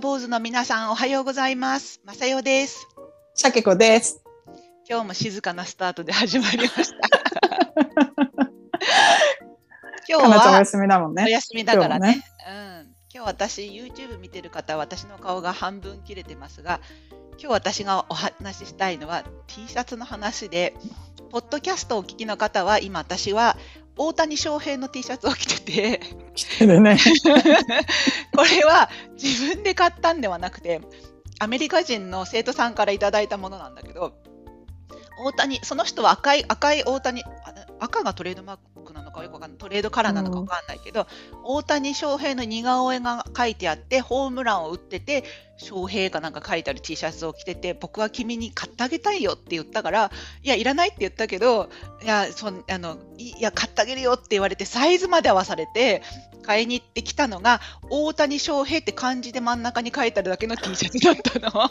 坊主の皆さんおはようございます。まさよです。シャケ子です。今日も静かなスタートで始まりました。今日かなちゃんお休みだもんね。お休みだからね。今うん。今日私 YouTube 見てる方は私の顔が半分切れてますが、今日私がお話ししたいのは T シャツの話で、ポッドキャストをお聞きの方は今私は大谷翔平の T シャツを着てて、来てるね。これは自分で買ったんではなくて、アメリカ人の生徒さんからいただいたものなんだけど、大谷、その人は赤い、赤い大谷、あ赤がトレードマークなのかよくわかんない、トレードカラーなのかわかんないけど、大谷翔平の似顔絵が書いてあって、ホームランを打ってて、翔平かなんか書いてある T シャツを着てて、僕は君に買ってあげたいよって言ったから、いや、いらないって言ったけど、いや、そんあのいいや、買ってあげるよって言われて、サイズまで合わされて、買いに行ってきたのが、大谷翔平って漢字で真ん中に書いてあるだけの T シャツだったの。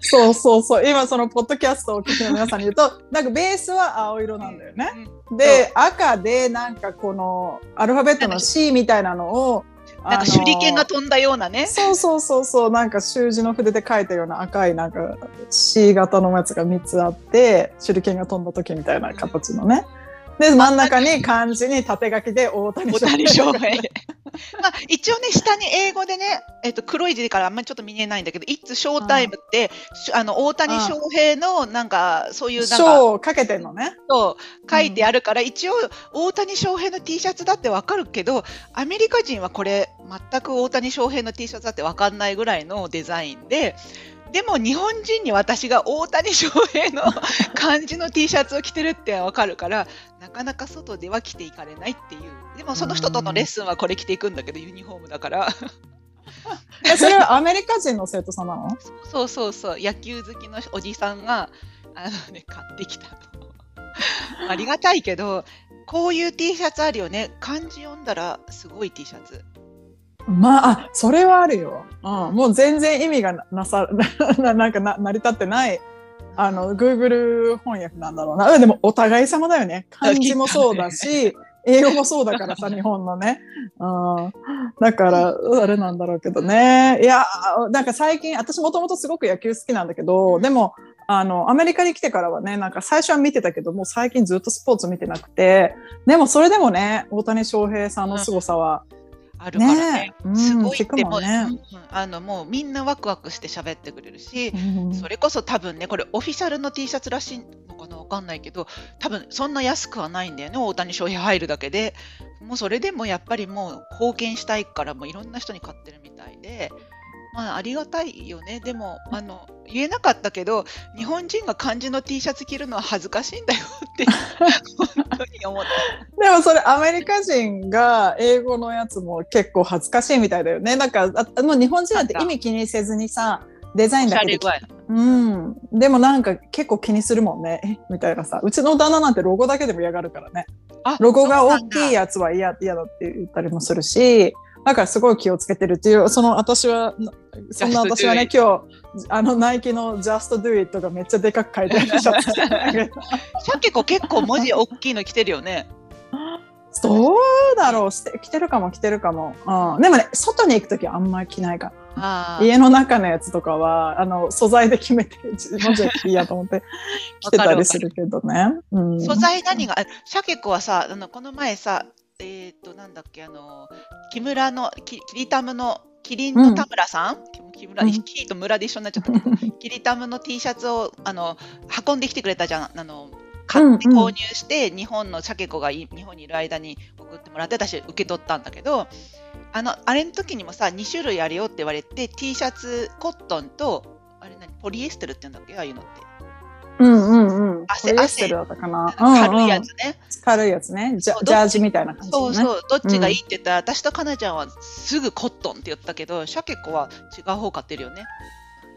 そうそうそう。今そのポッドキャストをお聞きの皆さんに言うと、なんかベースは青色なんだよね。うんで、赤でなんかこのアルファベットの C みたいなのを、なんか手裏剣が飛んだようなね。そうそうそうそう、なんか習字の筆で書いたような赤いなんか C 型のやつが3つあって、手裏剣が飛んだ時みたいな形のね。で、真ん中に漢字に縦書きで大谷大谷翔翔平。まあ、一応ね、下に英語でね、えっと、黒い字からあんまりちょっと見えないんだけど、It's Showtime って、しあの、大谷翔平の、なんか、そういう、なんか、章をかけてんのね。と書いてあるから、一応、大谷翔平の T シャツだってわかるけど、アメリカ人はこれ、全く大谷翔平の T シャツだってわかんないぐらいのデザインで、でも日本人に私が大谷翔平の 漢字の T シャツを着てるってわかるから、なかなか外では着ていかれないっていう。でもその人とのレッスンはこれ着ていくんだけど、ユニフォームだから。えそれはアメリカ人の生徒さんなのそうそうそう、野球好きのおじさんが、あのね、買ってきたの。ありがたいけど、こういう T シャツあるよね。漢字読んだらすごい T シャツ。まあ、あ、それはあるよ。うん、もう全然意味がななさ、ななんかな成り立ってない、あの、Google 翻訳なんだろうな。うんでも、お互い様だよね。漢字もそうだし、英語もそうだからさ、日本のね。うん、だから、あれなんだろうけどね。いや、なんか最近、私もともとすごく野球好きなんだけど、でも、あの、アメリカに来てからはね、なんか最初は見てたけど、もう最近ずっとスポーツ見てなくて、でもそれでもね、大谷翔平さんの凄さは、あるからねね。うんすごいてもう、ねうんあのもうみんなワクワクして喋ってくれるし、うんそれこそ多分ね、これオフィシャルの T シャツらしいのかなわかんないけど、多分そんな安くはないんだよね、大谷翔平入るだけで。もうそれでもやっぱりもう貢献したいから、もういろんな人に買ってるみたいで、まあありがたいよね。でも、あの、言えなかったけど、日本人が漢字の T シャツ着るのは恥ずかしいんだよって、本当に思った。でもそれアメリカ人が英語のやつも結構恥ずかしいみたいだよね。なんかああの日本人なんて意味気にせずにさデザインだけでうん。でもなんか結構気にするもんね。え？みたいなさ。うちの旦那なんてロゴだけでも嫌がるからね。あロゴが大きいややつは嫌嫌だって言ったりもするし、だからすごい気をつけてるっていう、その私は、なそんな私はね、今日、あのナイキの Just Do It がめっちゃでかく書いてあるシャツ着てたけどシャケ子結構文字大きいの着てるよね。どうだろうして着てるかも着てるかも。うん。でもね、外に行くときはあんまり着ないから。家の中のやつとかは、あの、素材で決めて、文字はいいやと思って 着てたりするけどね。うん。素材何が、あシャケ子はさ、あのこの前さ、えっ、と、なんだっけ、あの、木村の、きキリタムの、キリンの田村さん、木村、うん。キリと村で一緒になっちゃった。けど、キリタムの T シャツをあの運んできてくれたじゃん。あの買ってうん。うん購入して、日本のシャケ子がい日本にいる間に送ってもらって、私受け取ったんだけど、あの、あれの時にもさ、2種類あるよって言われて、T シャツ、コットンと、あれ何、ポリエステルって言うんだっけ？ああいうのって。うんうんうん。汗ポリエステルだったかな。軽いやつね。軽いやつね。ジャージみたいな感じ、ね。そうそう、どっちがいいって言ったら、私とかなちゃんはすぐコットンって言ったけど、シャケ子は違う方買ってるよね。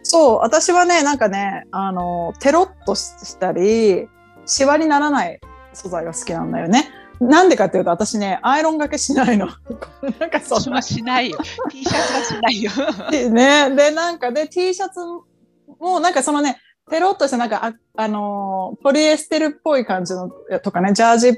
そう、私はね、なんかね、あの、テロッとしたり、シワにならない素材が好きなんだよね。なんでかっていうと、私ね、アイロンがけしないの。なんかそ私はんな。しないよ。T シャツはしないよ。ね、で、なんかで、T シャツも、なんかそのね、テロッとした、なんか、あ、あのーポリエステルっぽい感じの、とかね、ジャージっ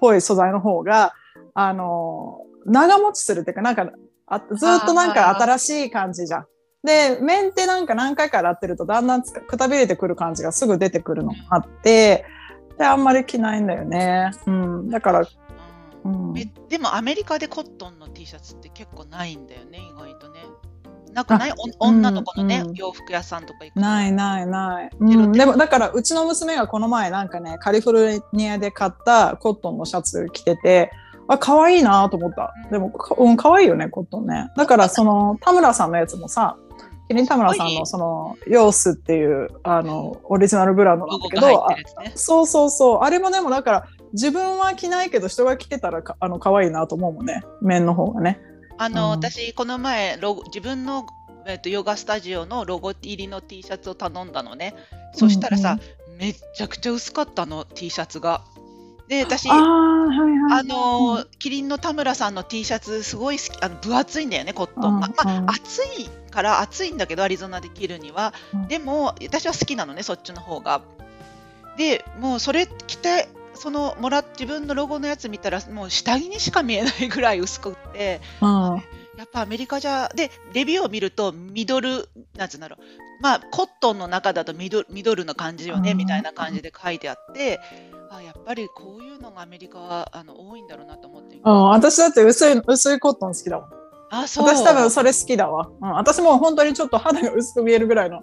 ぽい素材の方が、あのー長持ちするっていうか、なんか、あずっとなんか新しい感じじゃん。で、面ってなんか何回か洗ってるとだんだんくたびれてくる感じがすぐ出てくるのがあって、で、あんまり着ないんだよね。うん。だから、うんでもアメリカでコットンの T シャツって結構ないんだよね、意外とね。なくない？お女の子のね、うんうん。洋服屋さんとか行く？とないないない。うん、でもだからうちの娘がこの前なんかねカリフォルニアで買ったコットンのシャツ着ててあ可愛いなと思った。うん。でもかうん可愛いよねコットンね。だからその田村さんのやつもさキリン田村さんのそのヨースっていうあのオリジナルブランドなんだけどね。そうそうそう。あれもでもだから自分は着ないけど人が着てたらかあの可愛いなと思うもんね。面の方がね。あの、うん。私、この前ロゴ、自分の、えっとヨガスタジオのロゴ入りの T シャツを頼んだのね。そしたらさ、めっちゃくちゃ薄かったの、T シャツが。で、私、ああはいはい。あのキリンの田村さんの T シャツすごい好きあの分厚いんだよねコットン。が、まあうん。うん暑いから暑いんだけどアリゾナで着るには、うん。でも私は好きなのねそっちの方が。でもうそれ着てそのもらっ自分のロゴのやつ見たらもう下着にしか見えないぐらい薄くってうんやっぱアメリカじゃでレビューを見るとミドルなんつうんだろうまあコットンの中だとミドミドルな感じよねうんみたいな感じで書いてあってあやっぱりこういうのがアメリカはあの多いんだろうなと思ってうん、私だって薄い薄いコットン好きだもん。あそう私多分それ好きだわ。うん、私も本当にちょっと肌が薄く見えるぐらいの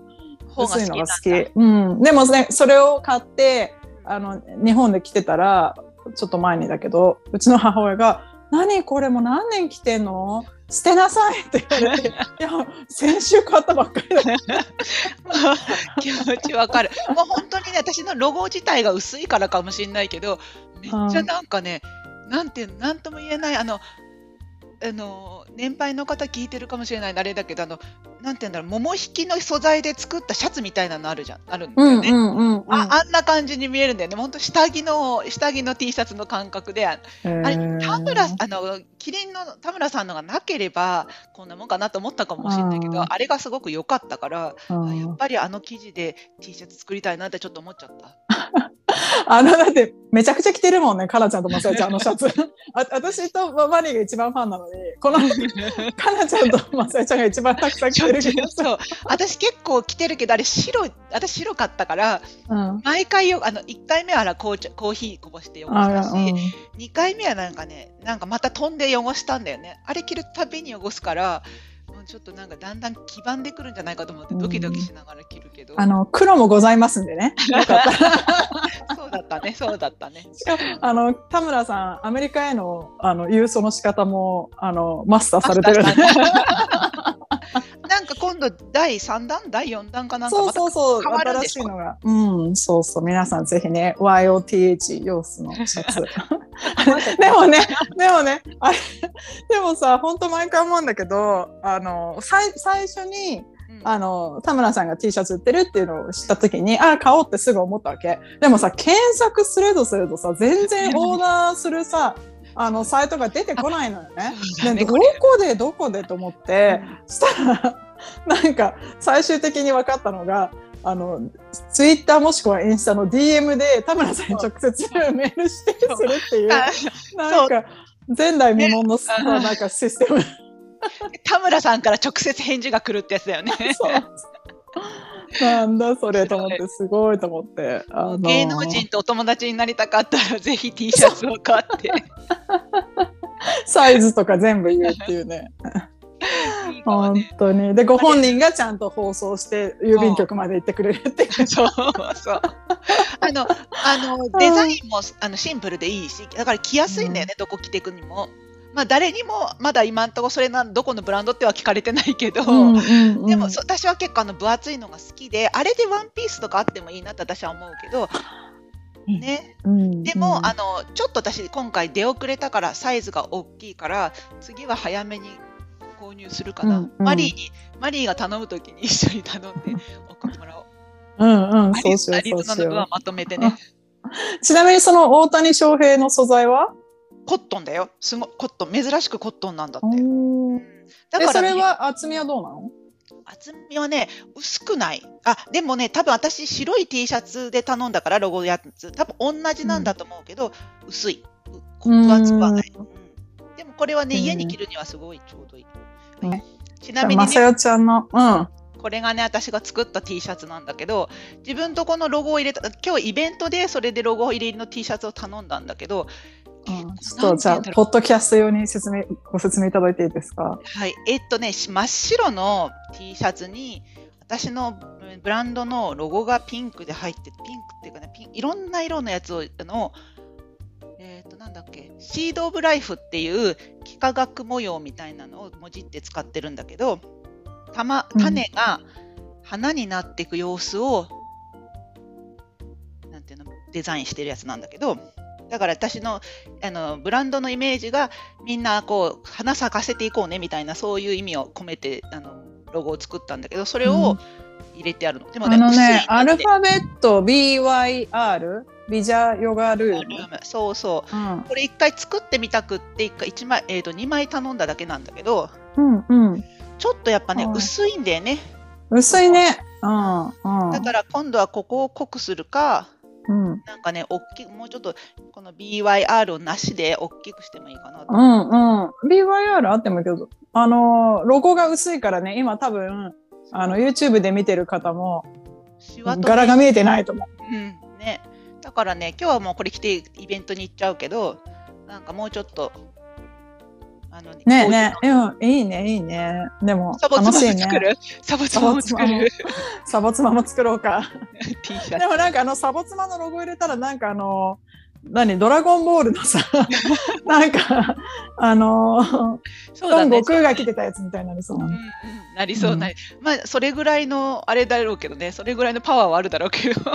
薄いのが好き。うん。でもね、それを買って、あの、日本で着てたら、ちょっと前にだけど、うちの母親が、何これもう何年着てんの？捨てなさいって言われて、いや、先週買ったばっかりだよ。気持ちわかる。もう本当にね、私のロゴ自体が薄いからかもしれないけど、めっちゃなんかね、なんて、なんとも言えない、あの、あの、年配の方聞いてるかもしれないあれだけど、あの、なんて言うんだろう、桃引きの素材で作ったシャツみたいなのあるじゃん、あるんだよね。んうんああんな感じに見えるんだよね。本当下着の、下着の T シャツの感覚で、ああれ、田村、あの、キリンの田村さんのがなければ、こんなもんかなと思ったかもしれないけど、うんあれがすごく良かったから、やっぱりあの生地で T シャツ作りたいなってちょっと思っちゃった。あの、だって、めちゃくちゃ着てるもんね、かなちゃんとまさえちゃん、あのシャツ。あ私とマリーが一番ファンなのに、この、かなちゃんとまさえちゃんが一番たくさん着てるけど。そう私結構着てるけどあれ白私白かったからうん。毎回よあの1回目はら紅茶コーヒーこぼして汚あしたし、うん2回目はなんかねなんかまた飛んで汚したんだよねあれ着るたびに汚すからちょっとなんかだんだん黄ばんでくるんじゃないかと思ってドキドキしながら着るけど、あの、黒もございますんでね。よかったら。そうだったねそうだったねしかも、あの、田村さん、アメリカへの、あの、郵送の仕方も、あの、マスターされてる。なんか今度第3弾第4弾かなんかそうまたそうそう、変わるん新でしょしいのが。うん、そうそう、皆さんぜひね、YOTH ヨースのシャツ。でもね、でもね、あれ、でもさ、本当毎回思うんだけど、あの、最最初に、うんあの、田村さんが T シャツ売ってるっていうのを知った時に、あ、買おうってすぐ思ったわけ。でもさ、検索するとするとさ、全然オーダーするさ、あの、サイトが出てこないのよね。ねでどこでどこでと思って、したら、なんか、最終的に分かったのが、あの、ツイッターもしくはインスタの DM で田村さんに直接メールしてするっていう、あなんか、前代未聞のなんかシステム。田村さんから直接返事が来るってやつだよね。なんだそれと思って、すごいと思って。あの芸能人とお友達になりたかったらぜひ T シャツを買って。サイズとか全部言うっていうね。本ね当に。で、ご本人がちゃんと放送して、郵便局まで行ってくれるっていう。そうそう。あの、あの、デザインもあのシンプルでいいし、だから着やすいんだよね、どこ着ていくにも。まあ、誰にもまだ今んとこそれなんどこのブランドっては聞かれてないけど、うんうんうんでもそ私は結構あの分厚いのが好きであれでワンピースとかあってもいいなって私は思うけど、ね、うんでも、うんあのちょっと私今回出遅れたからサイズが大きいから次は早めに購入するかな、うんうんマリーにマリーが頼むときに一緒に頼んで送ってもらおう。うんうん、そうしよう、そうまとめてね。う。ちなみにその大谷翔平の素材は？コットンだよ。すごいコットン珍しくコットンなんだって。うんだえ、そねれは厚みはどうなの？厚みはね薄くない。あでもね多分私白い T シャツで頼んだからロゴやつ多分同じなんだと思うけど、薄い。う分厚くはない。うんでもこれはねうん家に着るにはすごいちょうどいい。ね。ちなみに、まさね、よちゃんの、うん。これがね、私が作った T シャツなんだけど、自分とこのロゴを入れた、今日イベントでそれでロゴ入りの T シャツを頼んだんだけど、うん、ちょっとじゃあ、ポッドキャスト用に説明、ご説明いただいていいですか？はい、えっとね、し真っ白の T シャツに、私のうんブランドのロゴがピンクで入って、ピンクっていうかね、ピンいろんな色のやつを、あの、だっけ、シード・オブ・ライフっていう幾何学模様みたいなのをもじって使ってるんだけど、たま、うん。種が花になっていく様子を、なんていうの、デザインしてるやつなんだけど、だから私のあのブランドのイメージがみんなこう花咲かせていこうねみたいなそういう意味を込めてあのロゴを作ったんだけどそれを入れてあるの。でもあの薄いね、アルでファベット BYR、ビジャヨガルーム。そうそう。うん、これ一回作ってみたくって一回一枚、えー、と2枚頼んだだけなんだけどうん、うん。ちょっとやっぱねはい薄いんだよね。薄いね。うん、うん。だから今度はここを濃くするかうん、なんかね大きくもうちょっとこの BYR をなしで大きくしてもいいかなと。うん、うん。BYR あってもいいけど、あの、ロゴが薄いからね、今多分、あの、YouTube で見てる方も、柄が見えてないと思うん。ね、だからね、今日はもうこれ着てイベントに行っちゃうけど、なんかもうちょっと、あのう。ねね、うん、いいね、いいね。でも、サボツマ。も作るサボツマも作るサボツマも作ろうか。T シャでもなんかあのサボツマのロゴ入れたらなんかあの何ドラゴンボールのさ なんかあのツ。そうだね。孫悟空が着てたやつみたいになりそうなうんのうん、なりそうなり、まあそれぐらいのあれだろうけどね、それぐらいのパワーはあるだろうけど。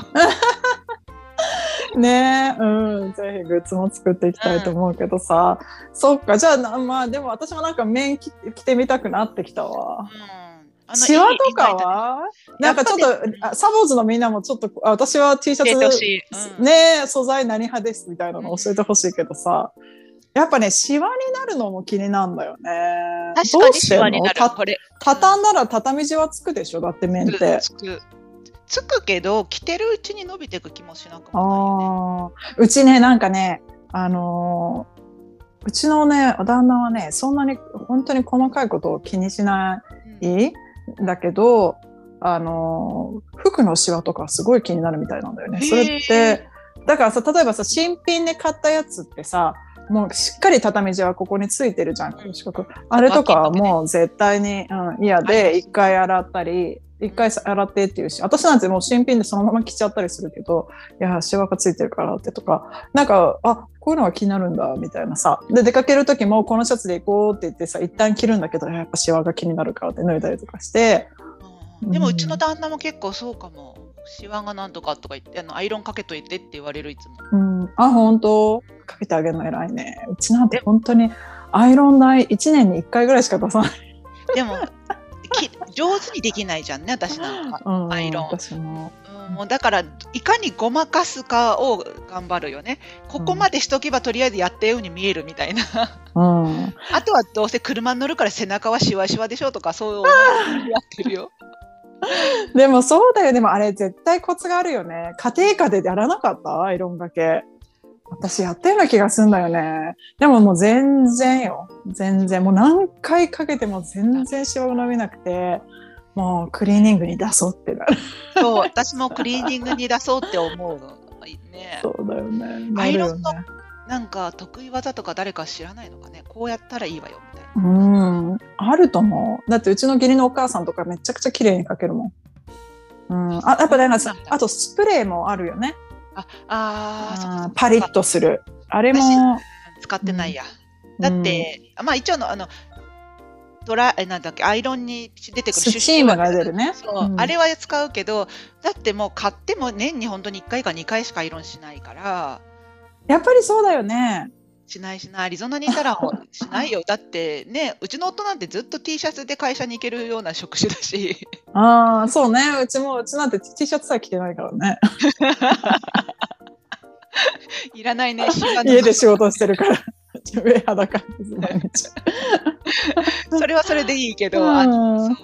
ね。えうん。ぜひグッズも作っていきたいと思うけどさ、そっか。じゃあなまあでも私もなんか面着着てみたくなってきたわ。うん。あのシワとかは？なんかちょっと、あサボーズのみんなもちょっとあ私は T シャツ。うん。ねえ素材何派ですみたいなの教えてほしいけどさ、やっぱねシワになるのも気になるんだよね。確かにシどうしてんの？ワになる。たこれ。畳んだら畳地はつくでしょ？だって面って。つくつくけど、着てるうちに伸びていく気もしなくもああうちねなんかねあのーうちのね旦那はねそんなに本当に細かいことを気にしなないよね。いん。だけどあのー服のシワとかすごい気になるみたいなんだよね。それっへてだからさ例えばさ新品で買ったやつってさもうしっかり畳地はここについてるじゃんうん。あれとかはもう絶対に、うん、嫌で一回洗ったり一回洗ってっていうし私なんてもう新品でそのまま着ちゃったりするけどいやシワがついてるからってとかなんかあこういうのが気になるんだみたいなさ。で出かける時もこのシャツで行こうって言ってさ一旦着るんだけどやっぱシワが気になるからって脱いだりとかして。うんでもうちの旦那も結構そうかも。シワがなんとかとか言ってあのアイロンかけといてって言われるいつも。うん、あ本当。かけてあげるの偉いね。うちなんて本当にアイロン代1年に1回ぐらいしか出さない、でもき上手にできないじゃんね私なんか。うん、アイロン私もうんもうだからいかにごまかすかを頑張るよね。ここまでしとけばとりあえずやったように見えるみたいな。うんあとはどうせ車に乗るから背中はシワシワでしょとかそうやってるよ。でもそうだよでもあれ絶対コツがあるよね家庭科でやらなかった？アイロンがけ私やったような気がするんだよね。でももう全然よ。全然。もう何回かけても全然シワが伸びなくてもうクリーニングに出そうってなる。そう私もクリーニングに出そうって思うの。ね、そうだよね。アイロンのなんか得意技とか誰か知らないのかね。こうやったらいいわよみたいな。うん、あると思う。だってうちの義理のお母さんとかめちゃくちゃ綺麗に描けるもん。うん、あやっぱだかんだ。あとスプレーもあるよね。ああパリッとする。あれも、使ってないや。だって、まあ一応のあのドラえなんだっけアイロンに出てくるスチームが出るねそう、うんあれは使うけどだってもう買っても年に本当に1回か2回しかアイロンしないからやっぱりそうだよね。しないしないアリゾナにいたらしないよ。だってねうちの夫なんてずっと T シャツで会社に行けるような職種だし。ああ、そうね。うちも、うちなんて T シャツさえ着てないからね。いらないね 家で仕事してるから。上裸。それはそれでいいけど、うん。あの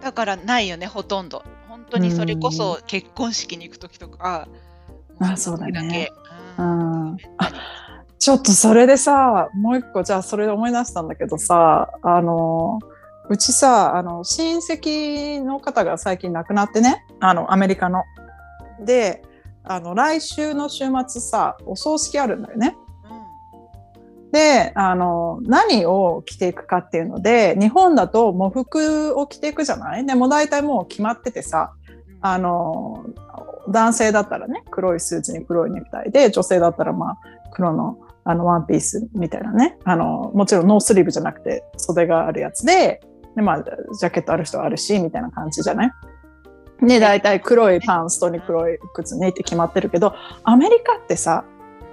だからないよねほとんど。本当にそれこそ結婚式に行く時とか、あもそうだね。ううん。ん。ちょっとそれでさ、もう一個、じゃあそれで思い出したんだけどさ、あの、うちさ、あの、親戚の方が最近亡くなってね、あの、アメリカの。で、あの、来週の週末さ、お葬式あるんだよね。で、あの、何を着ていくかっていうので、日本だと喪服を着ていくじゃない？でも大体もう決まっててさ、あの、男性だったらね、黒いスーツに黒いネクタイで、女性だったらまあ、黒のあのワンピースみたいなね。あの、もちろんノースリーブじゃなくて袖があるやつで、で、まあ、ジャケットある人はあるし、みたいな感じじゃない？で、大体黒いパンストに黒い靴ねって決まってるけど、アメリカってさ、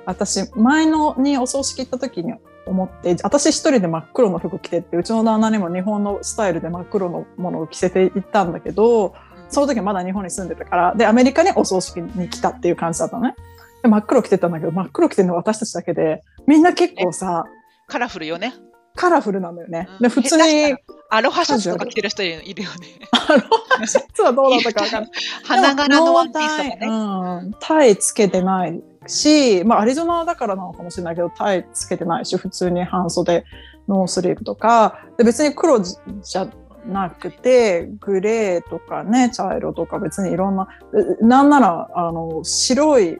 私、前のにお葬式行った時に思って、私一人で真っ黒の服着てって、うちの旦那にも日本のスタイルで真っ黒のものを着せていったんだけど、その時はまだ日本に住んでたから、で、アメリカにお葬式に来たっていう感じだったのね。で真っ黒着てたんだけど、真っ黒着てるのは私たちだけで、みんな結構さ、カラフルよね。カラフルなんだよね。で、普通に。アロハシャツとか着てる人いるよね。アロハシャツはどうだったかわかんない。花柄のワンピースとかね。うん。タイつけてないし、まあ、アリゾナだからなのかもしれないけど、タイつけてないし、普通に半袖、ノースリーブとか、で別に黒じゃなくて、グレーとかね、茶色とか別にいろんな、なんなら、あの、白い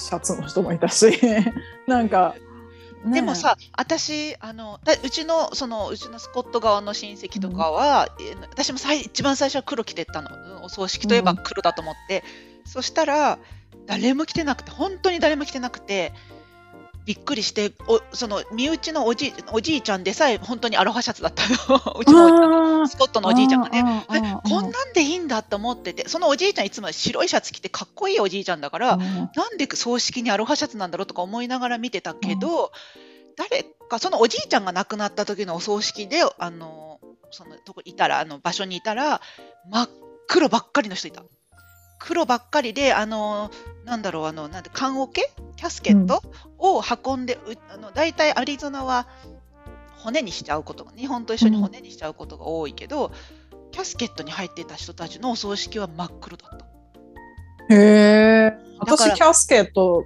シャツの人もいたし、なんか、ね、でもさ、私、あの、うちの、その、うちのスコット側の親戚とかは、うん、私も最一番最初は黒着てったの。お葬式といえば黒だと思って。うん、そしたら、誰も着てなくて、本当に誰も着てなくて、びっくりして、おその身内のおじおじいちゃんでさえ本当にアロハシャツだったの、うちのスコットのおじいちゃんがね、こんなんでいいんだと思ってて、そのおじいちゃん、いつも白いシャツ着てかっこいいおじいちゃんだから、なんで葬式にアロハシャツなんだろうとか思いながら見てたけど、誰か、そのおじいちゃんが亡くなった時のお葬式で、あのそのとこいたら、あの場所にいたら、真っ黒ばっかりの人いた。黒ばっかりで、あのなんだろう、あのなんで棺桶？キャスケット？を運んで、うん、あの大体アリゾナは骨にしちゃうことが、日本と一緒に骨にしちゃうことが多いけど、うん、キャスケットに入っていた人たちのお葬式は真っ黒だった。へえ。私キャスケット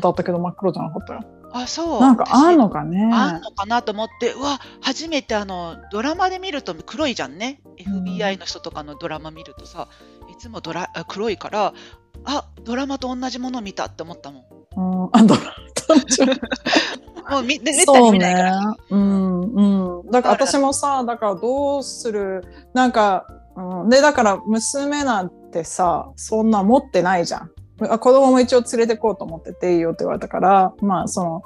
だったけど、真っ黒じゃなかったよ。あそう。なんかあんのかね。あんのかなと思ってうわ初めてあのドラマで見ると黒いじゃんね、FBI の人とかのドラマ見るとさいつもドラ黒いからあドラマと同じもの見たって思ったもん。うん、あドラマ もう見めったに見ないから。ね、うんうん。だから私もさだからどうする？なんか、うん、でだから娘なんてさそんな持ってないじゃん。子供も一応連れてこうと思ってていいよって言われたから、まあその、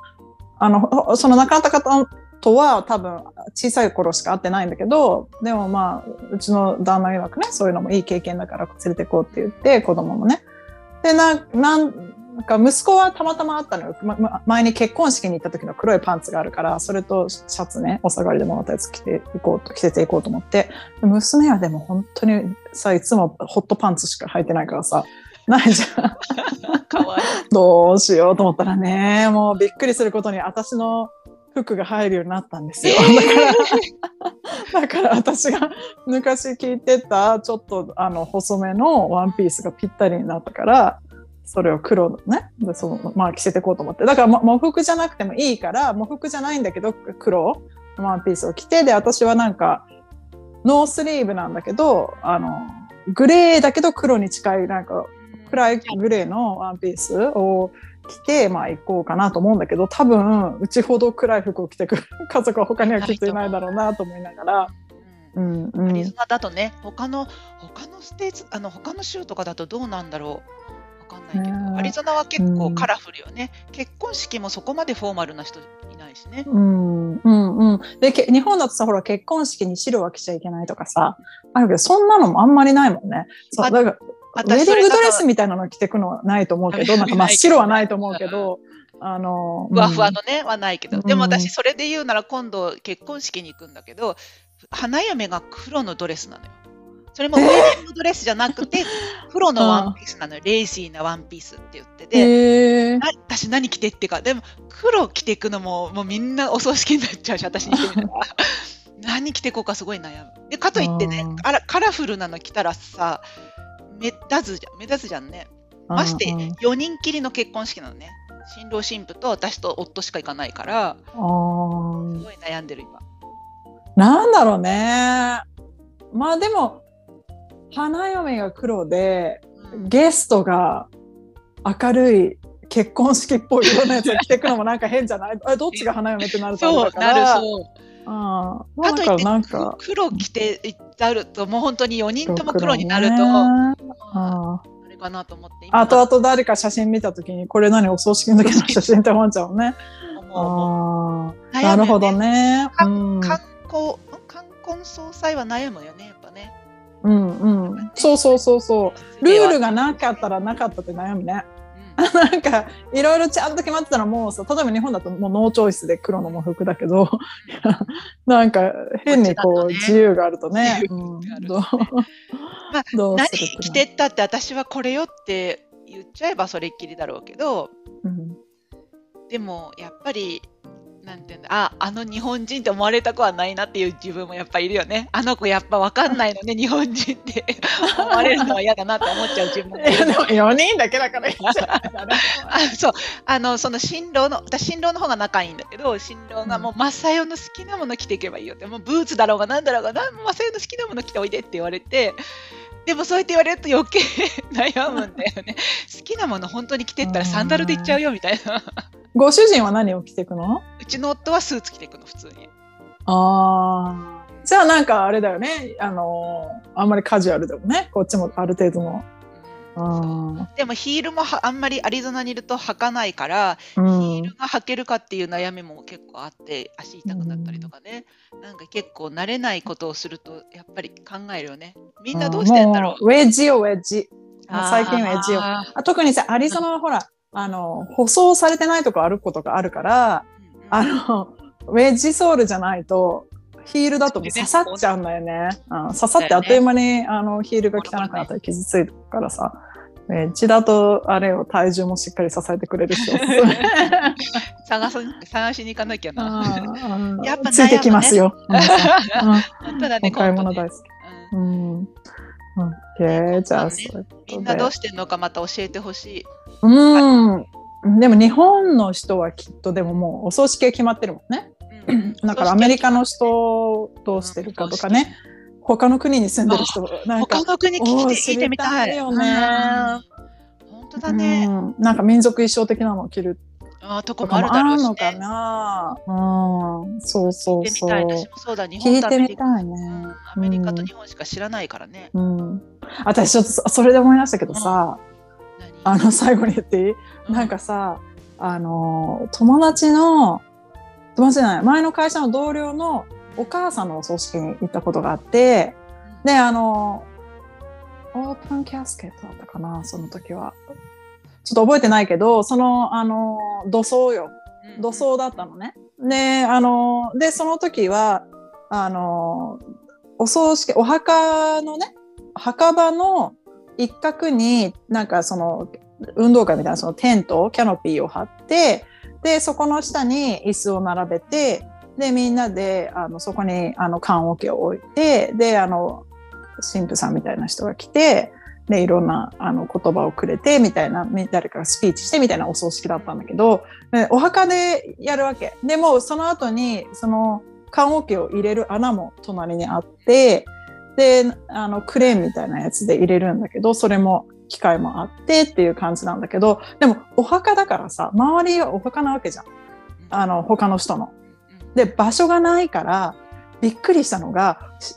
あの、その亡くなった方とは多分小さい頃しか会ってないんだけど、でもまあ、うちの旦那曰くね、そういうのもいい経験だから連れてこうって言って、子供もね。で、な、なんか息子はたまたまあったのよ。ま、前に結婚式に行った時の黒いパンツがあるから、それとシャツね、お下がりでもらったやつ着ていこうと、着せていこうと思って。娘はでも本当にさ、いつもホットパンツしか履いてないからさ、ないじゃん。かわいい。どうしようと思ったらね、もうびっくりすることに私の服が入るようになったんですよ。だから、私が昔聞いてたちょっとあの細めのワンピースがぴったりになったから、それを黒のね、でそのまあ着せていこうと思って。だから喪服じゃなくてもいいから、喪服じゃないんだけど黒のワンピースを着て、で、私はなんかノースリーブなんだけど、あの、グレーだけど黒に近いなんか暗いグレーのワンピースを着て、まあ行こうかなと思うんだけど、多分、うちほど暗い服を着てくる 家族は他には着ていないだろうなと思いながら。うんうん、アリゾナだとね、他の、他の states、あの、他の州とかだとどうなんだろう。わかんないけど、アリゾナは結構カラフルよね、うん、結婚式もそこまでフォーマルな人いないしね。うんうんうん。で、日本だとさ、ほら、結婚式に白は着ちゃいけないとかさ、あるけど、そんなのもあんまりないもんね。そうだからウェディングドレスみたいなの着てくのはないと思うけど、なんか真っ白はないと思うけど、あの、ふわふわのね、はないけど、でも私それで言うなら今度結婚式に行くんだけど、花嫁が黒のドレスなのよ。それもウェディングドレスじゃなくて、黒のワンピースなのよ。レイシーなワンピースって言ってて、私何着てってか、でも黒着ていくのももうみんなお葬式になっちゃうし、私にしてみたら。何着ていこうかすごい悩む。でかといってねあら、カラフルなの着たらさ、目立つじゃん、目立つじゃんね。まして、4人きりの結婚式なのね。新郎新婦と私と夫しか行かないから、すごい悩んでる今。なんだろうね。まあでも、花嫁が黒で、ゲストが明るい結婚式っぽい色のやつが着てくのもなんか変じゃない？あどっちが花嫁ってなるとそうだから。なるそう。あかといって黒着ていっちゃうともう本当に4人とも黒になると、ねあうん。れかなと思ってあとあと誰か写真見たときにこれ何お葬式の時の写真って思っちゃうね。あー。なるほどね。かうん。観光冠婚葬祭は悩むよねやっぱね。うんうん。そうそうそうそう。ルールがなかったらなかったって悩むね。うんなんかいろいろちゃんと決まってたらもうさ例えば日本だともうノーチョイスで黒の喪服だけど なんか変にこう自由があるとね。何着てったって私はこれよって言っちゃえばそれっきりだろうけどうん。でもやっぱりなんていうんだ。ああの日本人って思われたくはないなっていう自分もやっぱいるよね。あの子やっぱ分かんないのね 日本人って。思われるのは嫌だなって思っちゃう自分もいる。いやでも4人だけだから。いいじゃないあそう。あのその新郎の私新郎の方が仲いいんだけど新郎がもうマサヨの好きなもの着ていけばいいよって。もうブーツだろうがなんだろうがなんマサヨの好きなもの着ておいでって言われて。でもそうやって言われると余計 悩むんだよね。好きなもの本当に着てったらサンダルで行っちゃうよみたいなご主人は何を着ていくの？うちの夫はスーツ着ていくの普通にああ。じゃあなんかあれだよね。あのーあんまりカジュアルでもね。こっちもある程度の。あでもヒールもはあんまりアリゾナにいると履かないからーうヒんールが履けるかっていう悩みも結構あって足痛くなったりとかね、なんか結構慣れないことをするとやっぱり考えるよねみんなどうしてんだろうもウェッジよ、ウェッジ。最近はウェッジよ。特にさ、アリゾナはほら、あの、舗装されてないとこ歩くことがあるから、ーあの、ウェッジソールじゃないと、ヒールだともう刺さっちゃうんだよね。うん、刺さってあっという間に、あの、ヒールが汚くなったり傷ついてるからさ。ウェッジだと、あれを体重もしっかり支えてくれるし。探す探しに行かなきゃな。うんやっぱねついてきますよ。本当 だね、お買い物大好き。うんうん。オッケー、じゃあ、そういうことでみんなどうしてんのかまた教えてほしい。うん。でも日本の人はきっとでももうお葬式が決まってるもんね。うんだからアメリカの人どうしてるかとかね。他の国に住んでる人なんか他の国聞いて聞いてみたい。よねうん本当だね。うん、なんか民族衣装的なのを着るあとこももあるだろうし、ね。あるのかな。うん、そうそうそう。聞いてみたい。私もそうだ。日本とアメリカ。ね。うんアメリカと日本しか知らないからね。うん。私ちょっとそそれで思い出したけどさ、何あの最後に言っていい？なんかさ、あの、友達の、友達じゃない、前の会社の同僚のお母さんのお葬式に行ったことがあって、で、あの、オープンキャスケットだったかな、その時は。ちょっと覚えてないけど、その、あの、土葬よ。うん土葬だったのね。で、あの、で、その時は、あの、お葬式、お墓のね、墓場の一角になんかその運動会みたいなそのテント、キャノピーを張って、で、そこの下に椅子を並べて、で、みんなで、あの、そこに、あの、棺桶を置いて、で、あの、神父さんみたいな人が来て、で、いろんな、あの、言葉をくれて、みたいな、誰かがスピーチして、みたいなお葬式だったんだけど、お墓でやるわけ。でも、その後に、その、棺桶を入れる穴も隣にあって、で、あの、クレーンみたいなやつで入れるんだけど、それも機械もあってっていう感じなんだけど、でもお墓だからさ、周りはお墓なわけじゃん。あの、他の人の。で、場所がないから、びっくりしたのが、し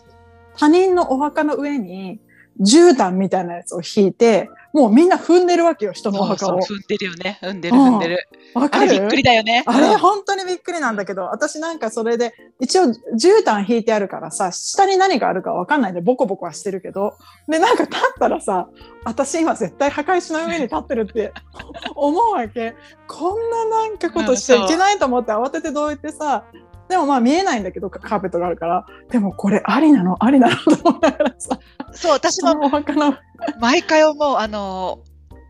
他人のお墓の上に絨毯みたいなやつを引いて、もうみんな踏んでるわけよ、人のお墓を。そうそう踏んでるよね。踏んでる踏んでる。わかる？あれびっくりだよね。あれ本当にびっくりなんだけど、私なんかそれで、一応絨毯引いてあるからさ、下に何があるかわかんないでボコボコはしてるけど、で、なんか立ったらさ、私今絶対墓石の上に立ってるって 思うわけ。こんななんかことしちゃいけないと思って慌ててどいてさ、でもまあ見えないんだけど、カーペットがあるから、でもこれありなのありなのと思いながらさ、そう、私そも毎回思う、あの、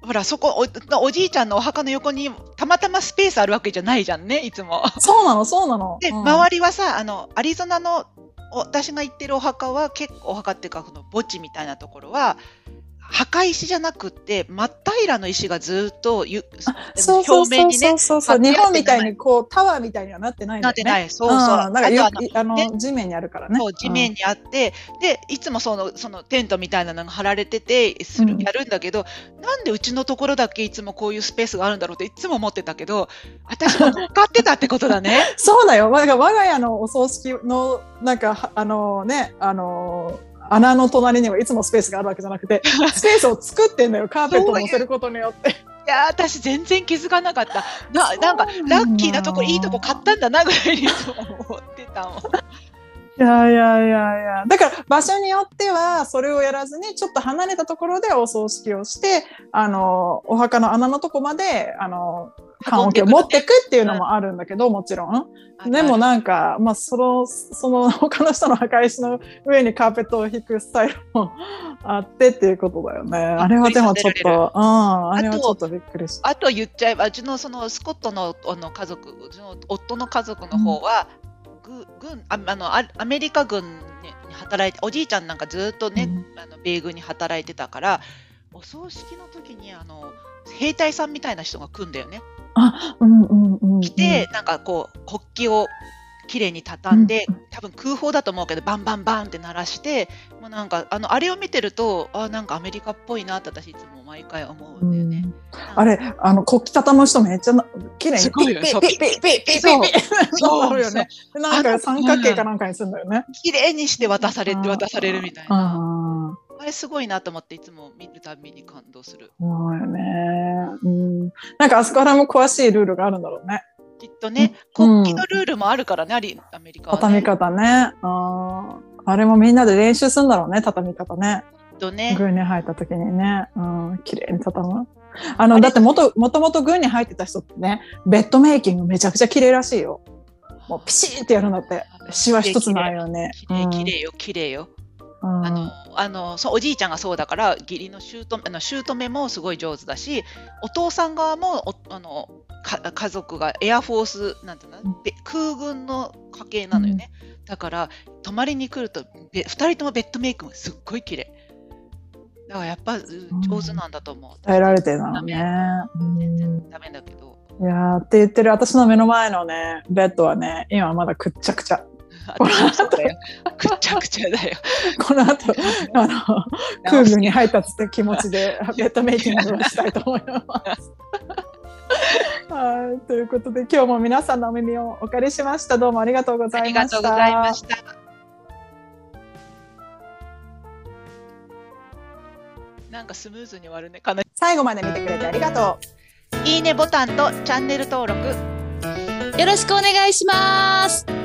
ほら、そこお、おじいちゃんのお墓の横にたまたまスペースあるわけじゃないじゃんね、いつも。そうなのそうなの。で、うん周りはさ、あの、アリゾナの、お私が行ってるお墓は結構お墓っていうか、この墓地みたいなところは、墓石じゃなくって真っ平らの石がずっとゆそうそう表面にねそうそう日本みたいにこうタワーみたいにはなってないんだよね。なってない、そうそう。んなんかよあのね地面にあるからね。そう地面にあって、でいつもそのそのテントみたいなのが張られててする、うんやるんだけどなんでうちのところだけいつもこういうスペースがあるんだろうっていつも思ってたけど私も乗ってたってことだね。そうだよ。我が我が家のお葬式の、なんか、はあのね、あの、穴の隣にはいつもスペースがあるわけじゃなくて、スペースを作ってんだよ。カーペットを乗せることによって。いやー私全然気づかなかったななんかラッキーなとこいいとこ買ったんだなぐらいに思ってたもん。いやいやいやいや。だから場所によってはそれをやらずにちょっと離れたところでお葬式をして、あの、お墓の穴のとこまで、あの、棺桶を持ってくっていうのもあるんだけど、もちろん。でもなんか、まあ、その、その 他の人の墓石の上にカーペットを引くスタイルも あってっていうことだよね。あれはでもちょっと、うん、あれはちょっとびっくりした。あと言っちゃえばうちのそのスコットのあの家族うちの夫の家族の方は、ぐ軍ああのあアメリカ軍に働いておじいちゃんなんかずっとね、あの米軍に働いてたからお葬式の時にあの兵隊さんみたいな人が来るんだよね。うんうんうんうん。来て、なんかこう国旗をきれいに畳んで、うん多分空砲だと思うけどバンバンバンって鳴らしてもうなんかあのあれを見てるとあなんかアメリカっぽいなって私いつも毎回思うんだよね。あれ、あの、国旗畳む人めっちゃな綺麗にピッピッピッピッピッピッピッそうなんか三角形かなんかにするんだよね。綺麗にして渡されて渡されるみたいな。ああ。あれすごいなと思っていつも見るたびに感動する。そうよね。うん。なんかあそこらも詳しいルールがあるんだろうね。きっとね、うん国旗のルールもあるからね、ありアメリカは、ね。畳み方ね。あーあれもみんなで練習するんだろうね、畳み方ね。きっとね。軍に入った時にね。うん、綺麗に畳む。あの、だってもと、もともと軍に入ってた人ってね、ベッドメイキングめちゃくちゃ綺麗らしいよ。もうピシーってやるんだって。シワ一つないよね。綺麗綺麗よ、綺麗よ。うん。あの、あの、そう、おじいちゃんがそうだから、義理の姑、あの、姑もすごい上手だし、お父さん側も、おあの、か家族がエアフォース、なんていうの、べ空軍の家系なのよね。だから、泊まりに来ると、べ二人ともベッドメイクがすっごい綺麗。だからやっぱう上手なんだと思う。耐えられてるのね。全然ダメだけど。いやーって言ってる私の目の前のね、ベッドはね、今まだくっちゃくちゃ。私もだよ。くっちゃくちゃだよ。この後、あの、空軍に入ったって気持ちでベッドメイキングをしたいと思います。はい、ということで今日も皆さんのお耳をお借りしました。どうもありがとうござあいました。りがとうございました。なんかスムーズに終わるね。かな最後まで見てくれてありがとう。いいねボタンとチャンネル登録よろしくお願いします。